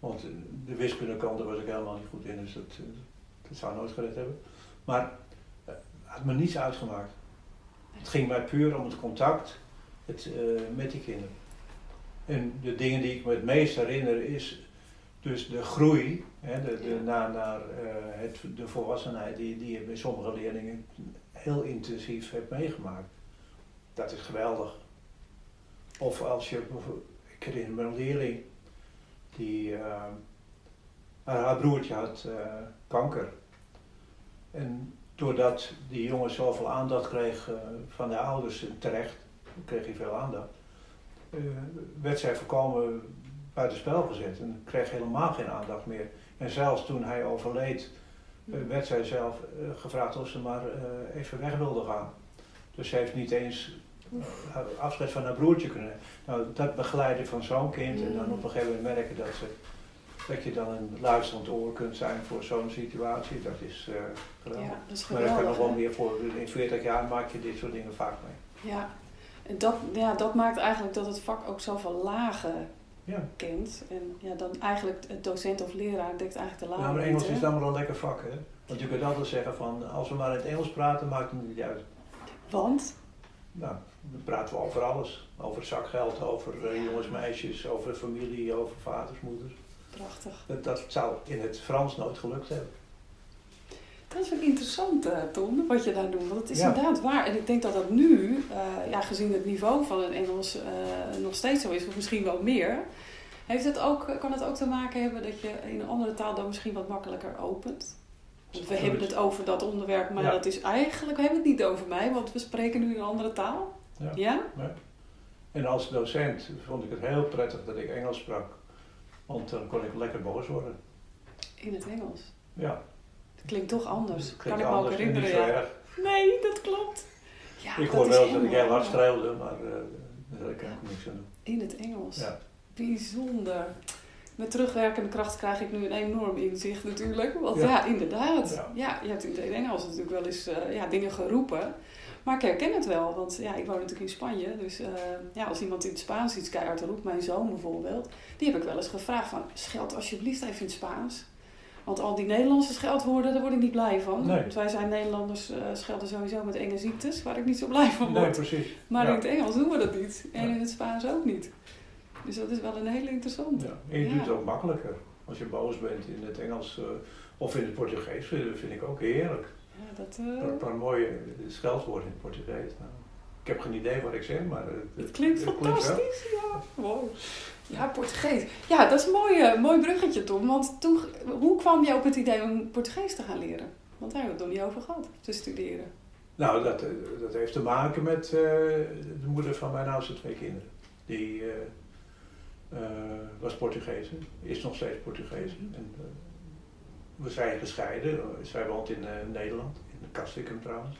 want de wiskundekant was ik helemaal niet goed in, dus dat, dat zou nooit gered hebben. Maar had me niets uitgemaakt. Het ging mij puur om het contact het, met die kinderen. En de dingen die ik me het meest herinner is dus de groei hè, de, de, naar, naar uh, het, de volwassenheid die, die je bij sommige leerlingen heel intensief hebt meegemaakt. Dat is geweldig. Of als je, ik herinner me een leerling die, uh, haar broertje had kanker. En doordat die jongen zoveel aandacht kreeg van de ouders terecht, kreeg hij veel aandacht uh, werd zij voorkomen buitenspel gezet en kreeg helemaal geen aandacht meer. En zelfs toen hij overleed, uh, werd zij zelf gevraagd of ze maar even weg wilde gaan. Dus ze heeft niet eens afscheid van haar broertje kunnen. Nou, dat begeleiden van zo'n kind en dan op een gegeven moment merken dat, ze, dat je dan een luisterend oor kunt zijn voor zo'n situatie, dat is geweldig. Ja, dat is geweldig. Maar ik kan nog wel meer voor. In 40 jaar maak je dit soort dingen vaak mee. Ja, en dat, ja, dat maakt eigenlijk dat het vak ook zoveel lagen ja. kent. En ja, dan eigenlijk het docent of leraar dekt eigenlijk de lagen. Ja, maar Engels is dan wel een lekker vak, hè? Want je kunt altijd zeggen van, als we maar in het Engels praten, maakt het niet uit. Want? Nou, dan praten we over alles. Over zakgeld, over uh, jongens, meisjes, over familie, over vaders, moeders. Prachtig. Dat, dat zou in het Frans nooit gelukt hebben. Dat is wel interessant, uh, Tom, wat je daar doet. Want het is inderdaad waar. En ik denk dat dat nu, uh, ja, gezien het niveau van het Engels, uh, nog steeds zo is, of misschien wel meer. Heeft het ook, kan het ook te maken hebben dat je in een andere taal dan misschien wat makkelijker opent? Want we hebben het over dat onderwerp, maar dat is eigenlijk, we hebben het niet over mij, want we spreken nu een andere taal. Ja? ja? En als docent vond ik het heel prettig dat ik Engels sprak. Want dan kon ik lekker boos worden. In het Engels? Ja. Klinkt toch anders. kan ik me ook herinneren. Nee, dat klopt. Ja, ik hoor wel dat ik heel hard schreeuwde, maar uh, daar kan ik niks aan doen. In het Engels. Ja. Bijzonder. Met terugwerkende kracht krijg ik nu een enorm inzicht natuurlijk. Want ja, inderdaad. Ja. ja. je hebt in het Engels natuurlijk wel eens uh, ja, dingen geroepen. Maar ik herken het wel, want ja, ik woon natuurlijk in Spanje. Dus uh, ja, als iemand in het Spaans iets keihard roept, mijn zoon bijvoorbeeld, die heb ik wel eens gevraagd van, scheld alsjeblieft even in het Spaans. Want al die Nederlandse scheldwoorden, daar word ik niet blij van. Nee. Want wij zijn Nederlanders, uh, schelden sowieso met enge ziektes, waar ik niet zo blij van word. Nee, precies. Maar in het Engels doen we dat niet. En in het Spaans ook niet. Dus dat is wel een hele interessante. Ja. En je doet het ook makkelijker. Als je boos bent in het Engels uh, of in het Portugees, vind ik ook heerlijk. Ja, dat, uh... een, paar, mooie scheldwoorden in het Portugees. Nou, ik heb geen idee wat ik zeg, maar het, het klinkt het fantastisch. Klinkt ja, wow. Ja, Portugees. Ja, dat is een mooi, uh, mooi bruggetje, Tom. Want toen, hoe kwam je op het idee om Portugees te gaan leren? Want daar hebben we het nog niet over gehad, te studeren. Nou, dat, eh, dat heeft te maken met uh, de moeder van mijn oudste twee kinderen. Die was Portugees, is nog steeds Portugees. Mhm. En, we zijn gescheiden. Zij woont in Nederland, in Kastikum trouwens.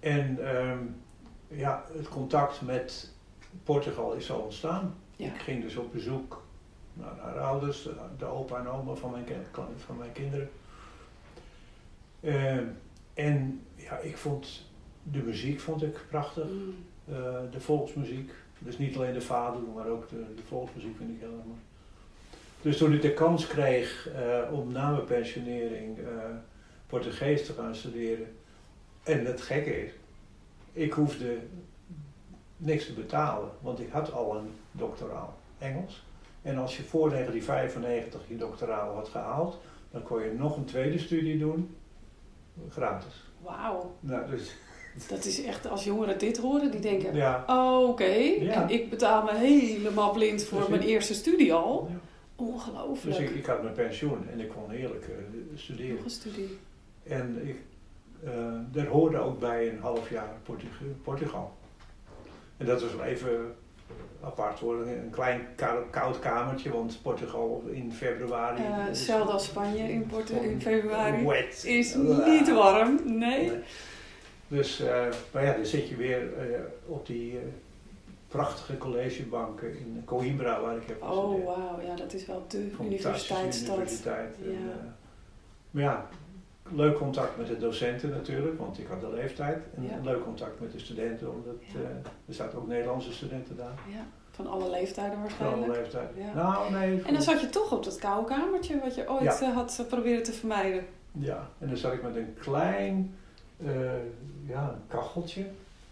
En ehm, ja, het contact met Portugal is zo ontstaan. Ik ging dus op bezoek naar haar ouders, de opa en oma van mijn, van mijn kinderen. Uh, en ja, ik vond de muziek vond ik prachtig. Mm. Uh, de volksmuziek. Dus niet alleen de vader, maar ook de, de volksmuziek vind ik heel erg mooi. Dus toen ik de kans kreeg uh, om na mijn pensionering Portugees te gaan studeren. En het gekke is, ik hoefde niks te betalen, want ik had al een doctoraal Engels. En als je voor 1995 je doctoraal had gehaald, dan kon je nog een tweede studie doen, gratis. Wauw. Nou, dus dat is echt, als jongeren dit horen, die denken, ja. oh, oké, en ik betaal me helemaal blind voor mijn eerste studie al. Ja. Ongelooflijk. Dus ik, ik, had mijn pensioen en ik kon heerlijk uh, studeren. Nog studie. En ik, uh, daar hoorde ook bij een half jaar Portugal. En dat was wel even apart hoor. Een klein koud kamertje, want Portugal in februari. Uh, hetzelfde als Spanje in, Porto in februari. Wet. Is niet warm, nee. Dus, uh, maar ja, dan zit je weer op die prachtige collegebanken in Coimbra waar ik heb oh, gestudeerd. Oh wauw, ja dat is wel de universiteitsstad. Universiteit. Ja. En, maar ja, leuk contact met de docenten natuurlijk, want ik had de leeftijd. En ja. leuk contact met de studenten, omdat er zaten ook Nederlandse studenten daar. Ja. Van alle leeftijden waarschijnlijk. Van alle leeftijden. Ja. Nou, nee. En dan zat je toch op dat koude kamertje wat je ooit had proberen te vermijden. Ja, en dan zat ik met een klein uh, ja, een kacheltje.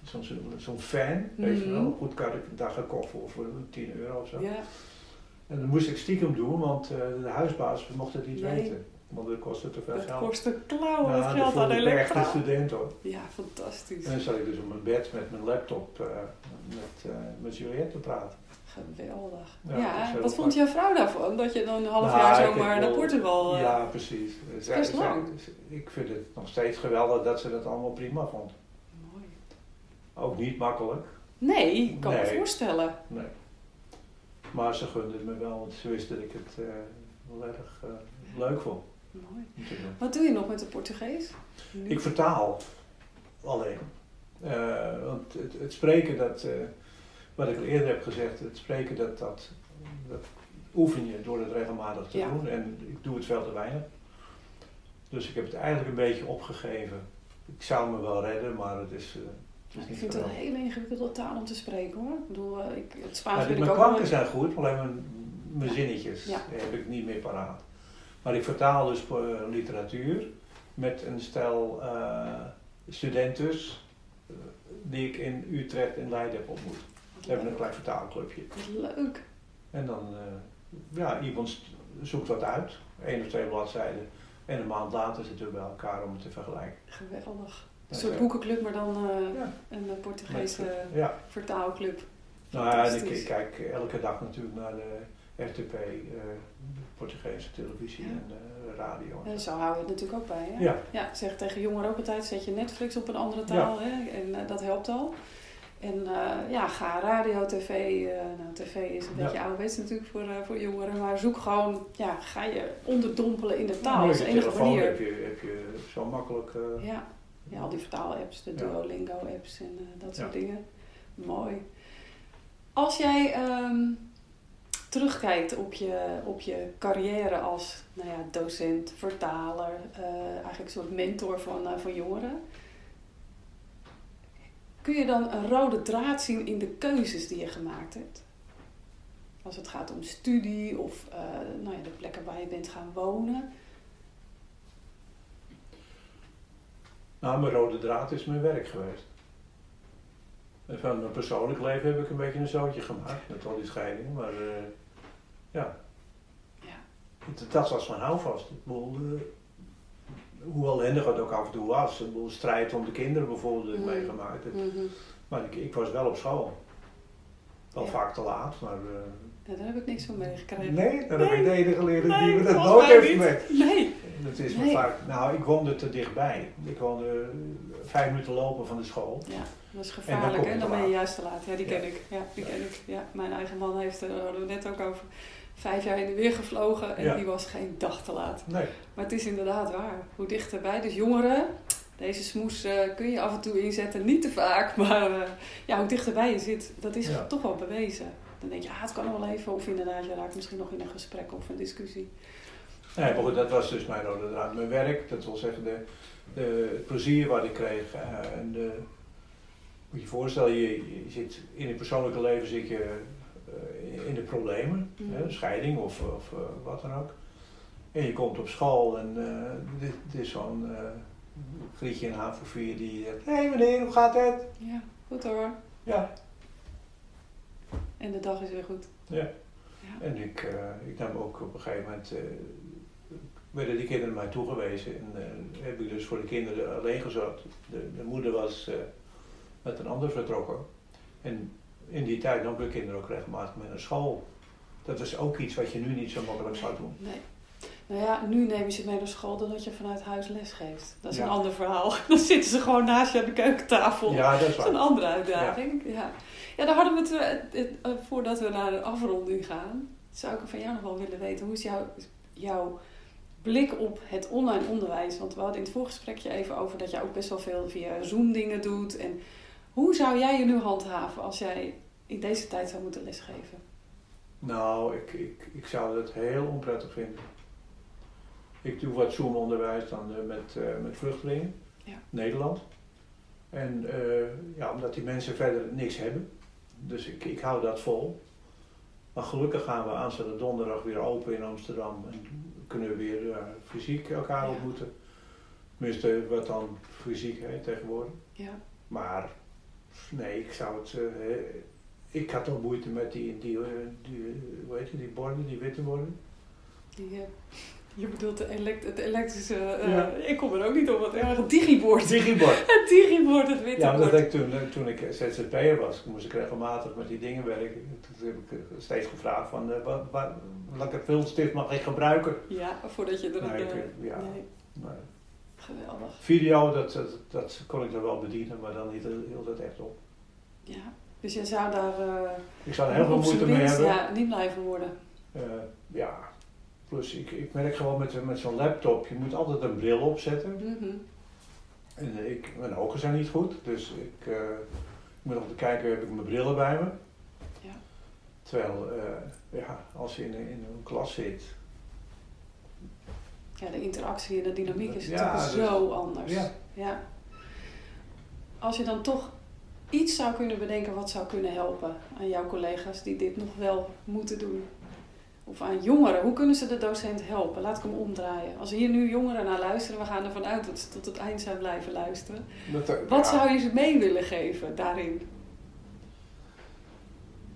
Zo'n zo fan, weet je wel. Mhm. Goed, had ik daar gekocht voor, voor 10 euro of zo. Ja. En dat moest ik stiekem doen, want uh, de huisbaas mocht het niet weten. Want dat kostte te veel dat geld. Dat kostte klauwen nou, geld aan elektra. student hoor. Ja, fantastisch. En dan zat ik dus op mijn bed met mijn laptop uh, met, uh, met Juliette te praten. Geweldig. Ja, ja wat vond jouw vrouw daarvan? Dat je dan een half nou, jaar zomaar naar Portugal... Ja, precies. Best lang. ik vind het nog steeds geweldig dat ze dat allemaal prima vond. Ook niet makkelijk. Nee, ik kan nee. me voorstellen. Nee. Maar ze gunde het me wel, want ze wist dat ik het uh, wel erg uh, leuk vond. Mooi. Wat doe je nog met de Portugees? Ik vertaal alleen. want het, het spreken, dat wat ik al eerder heb gezegd, het spreken, dat, dat, dat oefen je door het regelmatig te doen. En ik doe het veel te weinig. Dus ik heb het eigenlijk een beetje opgegeven. Ik zou me wel redden, maar het is. Uh, ik vind het een hele ingewikkelde taal om te spreken hoor. Ik bedoel, uh, ik, het Spaans ja, Mijn klanken zijn goed, alleen mijn, mijn zinnetjes heb ik niet meer paraat. Maar ik vertaal dus uh, literatuur met een stel studenten die ik in Utrecht en Leiden heb ontmoet. We hebben een klein vertaalclubje. Leuk. En dan, uh, ja, iemand zoekt wat uit, één of twee bladzijden. En een maand later zitten we bij elkaar om het te vergelijken. Geweldig. Een soort boekenclub, maar dan ja. een Portugese ja. vertaalclub. Nou ja, ik, kijk elke dag natuurlijk naar de RTP, eh, Portugese televisie en radio. En zo hou je het natuurlijk ook bij. Hè? Ja. ja. zeg tegen jongeren ook altijd, zet je Netflix op een andere taal. Hè? En dat helpt al. En uh, ja, ga radio, tv. Uh, nou, tv is een ja. beetje ouderwets natuurlijk voor, uh, voor jongeren. Maar zoek gewoon, ja, ga je onderdompelen in de taal. Ja, dat is de enige manier. Heb je, heb je zo makkelijk... Ja. Ja, al die vertaalapps, de Duolingo-apps en dat soort dingen. Mooi. Als jij um, terugkijkt op je, op je carrière als nou ja, docent, vertaler, eigenlijk een soort mentor van, van jongeren Kun je dan een rode draad zien in de keuzes die je gemaakt hebt? Als het gaat om studie of uh, nou ja, de plekken waar je bent gaan wonen. Nou, mijn rode draad is mijn werk geweest. En van mijn persoonlijk leven heb ik een beetje een zootje gemaakt met al die scheidingen. Maar uh, ja. ja. Dat was mijn houvast. Ik bedoel, uh, hoe ellendig het ook af en toe was. Een strijd om de kinderen bijvoorbeeld heb ik mm. meegemaakt. Mm Maar ik, ik, was wel op school. Wel vaak te laat, maar... Uh, ja, daar heb ik niks van meegekregen. Nee, nee. heb ik de enige leraar nee, die me dat nooit heeft gemerkt. Nee. Dat is nee. vaak... Nou, ik woonde te dichtbij. Ik woonde vijf minuten lopen van de school. Ja, dat is gevaarlijk hè, dan ben je juist te laat. Ja, die ken ik. Ja, die ken ik. Ja, mijn eigen man heeft, er hadden we net ook over vijf jaar in de weer gevlogen en die was geen dag te laat. Nee. Maar het is inderdaad waar. Hoe dichterbij. Dus jongeren, deze smoes uh, kun je af en toe inzetten. Niet te vaak, maar uh, ja, hoe dichterbij je zit, dat is toch wel bewezen. Dan denk je, ah, het kan nog wel even. Of inderdaad, je raakt misschien nog in een gesprek of een discussie. Nee, maar goed, dat was dus mijn rode draad. Mijn werk, dat wil zeggen de, de, het plezier wat ik kreeg. Uh, en de, moet je voorstellen, je, je zit in het persoonlijke leven zit je in de problemen, mm. hè, scheiding of, of uh, wat dan ook. En je komt op school en dit, dit, is zo'n Grietje in HAVO 4 die zegt, hé hey meneer, hoe gaat het? Ja, goed hoor. Ja. En de dag is weer goed. Ja. ja. En ik, ik nam ook op een gegeven moment, werden die kinderen mij toegewezen en heb ik dus voor de kinderen alleen gezorgd. De, de moeder was met een ander vertrokken. En in die tijd nam ik kinderen ook regelmatig mee naar school. Dat is ook iets wat je nu niet zo makkelijk zou doen. Nee. Nou ja, nu nemen ze mee naar school doordat je vanuit huis les geeft. Dat is een ander verhaal. Dan zitten ze gewoon naast je aan de keukentafel. Ja, dat is, dat is een andere uitdaging. Ja. ja. Ja. daar hadden we het, het, eh, voordat we naar de afronding gaan, zou ik van jou nog wel willen weten. Hoe is jouw, jouw blik op het online onderwijs. Want we hadden in het voorgesprekje even over dat jij ook best wel veel via Zoom dingen doet. En hoe zou jij je nu handhaven als jij in deze tijd zou moeten lesgeven? Nou, ik, ik, ik zou dat heel onprettig vinden. Ik doe wat Zoom-onderwijs dan eh, met, eh, met vluchtelingen, Ja. Nederland. En eh, ja, omdat die mensen verder niks hebben. Dus ik, ik hou dat vol. Maar gelukkig gaan we aanstaande donderdag weer open in Amsterdam. En kunnen we weer eh, fysiek elkaar Ja. ontmoeten. Tenminste, wat dan fysiek heet tegenwoordig. Ja, Maar nee, ik zou het. eh, ik had toch moeite met die, die, eh, die, hoe heet die, die borden, die witte borden. die, je bedoelt de elekt het elektrische... eh, Ja. Ik kom er ook niet op, wat erg. Het digibord. Digibord. Het digibord, het witte Ja, maar dat bord. ik toen, eh, toen ik ZZP'er was, moest ik regelmatig met die dingen werken. Toen heb ik eh, steeds gevraagd van, eh, wat, wat, welke filmstift mag ik gebruiken? Ja, voordat je er Nee, een... ik, ja. nee, geweldig. video, dat, dat, dat kon ik dan wel bedienen, maar dan niet heel dat echt op. Ja, dus je zou daar... Ik zou er heel veel moeite mee hebben. Ja, niet blijven worden. Ja, plus ik, ik merk gewoon met, met zo'n laptop, je moet altijd een bril opzetten. Mhm. En eh, ik, mijn ogen zijn niet goed, dus ik, eh, ik moet altijd kijken, heb ik mijn brillen bij me? Ja. Terwijl, eh, ja, als je in, een- in een klas zit, Ja, de interactie en de dynamiek is Ja, natuurlijk dus- zo anders. ja, Ja. Als je dan toch iets zou kunnen bedenken wat zou kunnen helpen aan jouw collega's die dit nog wel moeten doen. Of aan jongeren, hoe kunnen ze de docent helpen? Laat ik hem omdraaien. Als hier nu jongeren naar luisteren, we gaan ervan uit dat ze tot het eind zijn blijven luisteren. dat, Wat ja, zou je ze mee willen geven daarin?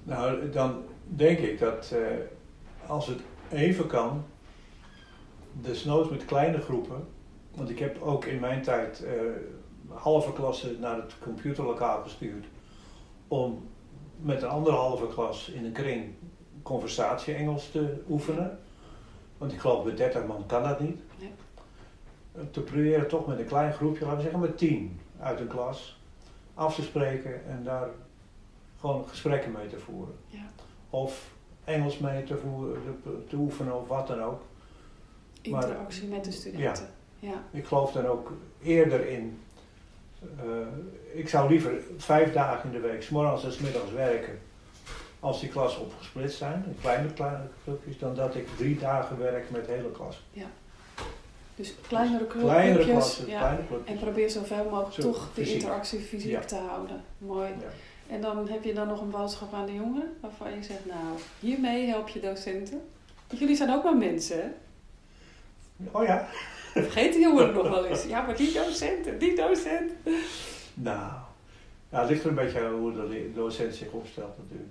Nou, dan denk ik dat eh, als het even kan, desnoods met kleine groepen, want ik heb ook in mijn tijd eh, halve klassen naar het computerlokaal gestuurd om met een andere halve klas in een kring conversatie Engels te oefenen. Want ik geloof bij 30 man kan dat niet. Nee. Te proberen toch met een klein groepje, laten we zeggen met 10 uit een klas, af te spreken en daar gewoon gesprekken mee te voeren. Ja. Of Engels mee te, voeren, te, oefenen of wat dan ook. Maar- Interactie met de studenten. Ja. Ik geloof dan ook eerder in. eh, ik zou liever vijf dagen in de week, s morgens en s middags werken. Als die klassen opgesplitst zijn, in kleine, kleine clubjes, dan dat ik drie dagen werk met de hele klas. Dus kleinere Kleinere clubjes. klassen, ja. kleine clubjes. En probeer zoveel mogelijk Zo, toch de fysiek. interactie fysiek Ja. te houden. Mooi. Ja. En dan heb je dan nog een boodschap aan de jongeren waarvan je zegt, nou, hiermee help je docenten. Want jullie zijn ook maar mensen, hè? Oh ja? Vergeet de jongeren nog wel eens. Ja, maar die docenten, die docent. Nou, ja, het ligt er een beetje aan hoe de docent zich opstelt natuurlijk.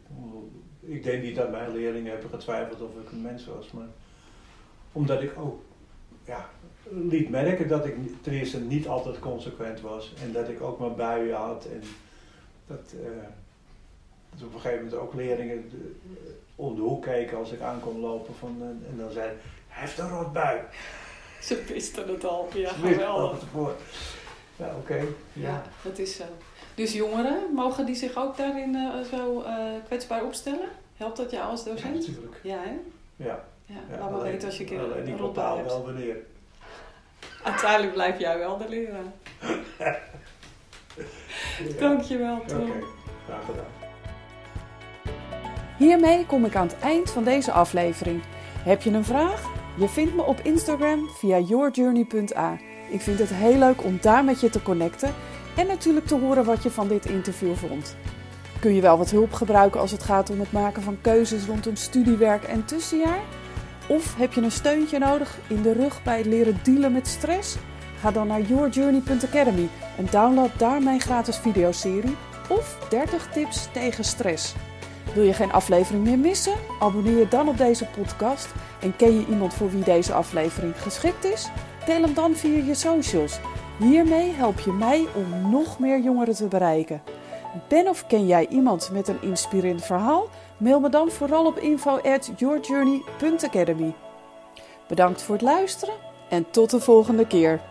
Ik denk niet dat mijn leerlingen hebben getwijfeld of ik een mens was, maar omdat ik ook ja, liet merken dat ik ten eerste niet altijd consequent was en dat ik ook mijn buien had en dat, eh, dat op een gegeven moment ook leerlingen de- om de hoek keken als ik aan kon lopen van, eh, en dan zei hij heeft een rotbui. Ze wisten het al. Ja, geweldig. Ja, oké. Ja, ja. dat is zo. Dus jongeren, mogen die zich ook daarin eh, zo eh, kwetsbaar opstellen? Helpt dat jou als Ja, docent? natuurlijk. Ja, hè? Ja. Ja, Ja, laat maar weten als je een keer alleen een bepaald hebt. wel wanneer. Uiteindelijk blijf jij wel de leraar. Ja. Dankjewel, Oké, Tom. graag gedaan. Hiermee kom ik aan het eind van deze aflevering. Heb je een vraag? Je vindt me op Instagram via yourjourney.a. Ik vind het heel leuk om daar met je te connecten en natuurlijk te horen wat je van dit interview vond. Kun je wel wat hulp gebruiken als het gaat om het maken van keuzes rondom studiewerk en tussenjaar? Of heb je een steuntje nodig in de rug bij het leren dealen met stress? Ga dan naar yourjourney.academy en download daar mijn gratis videoserie of 30 tips tegen stress. Wil je geen aflevering meer missen? Abonneer je dan op deze podcast. En ken je iemand voor wie deze aflevering geschikt is? Deel hem dan via je socials. Hiermee help je mij om nog meer jongeren te bereiken. Ben of ken jij iemand met een inspirerend verhaal? Mail me dan vooral op info@yourjourney.academy. Bedankt voor het luisteren en tot de volgende keer.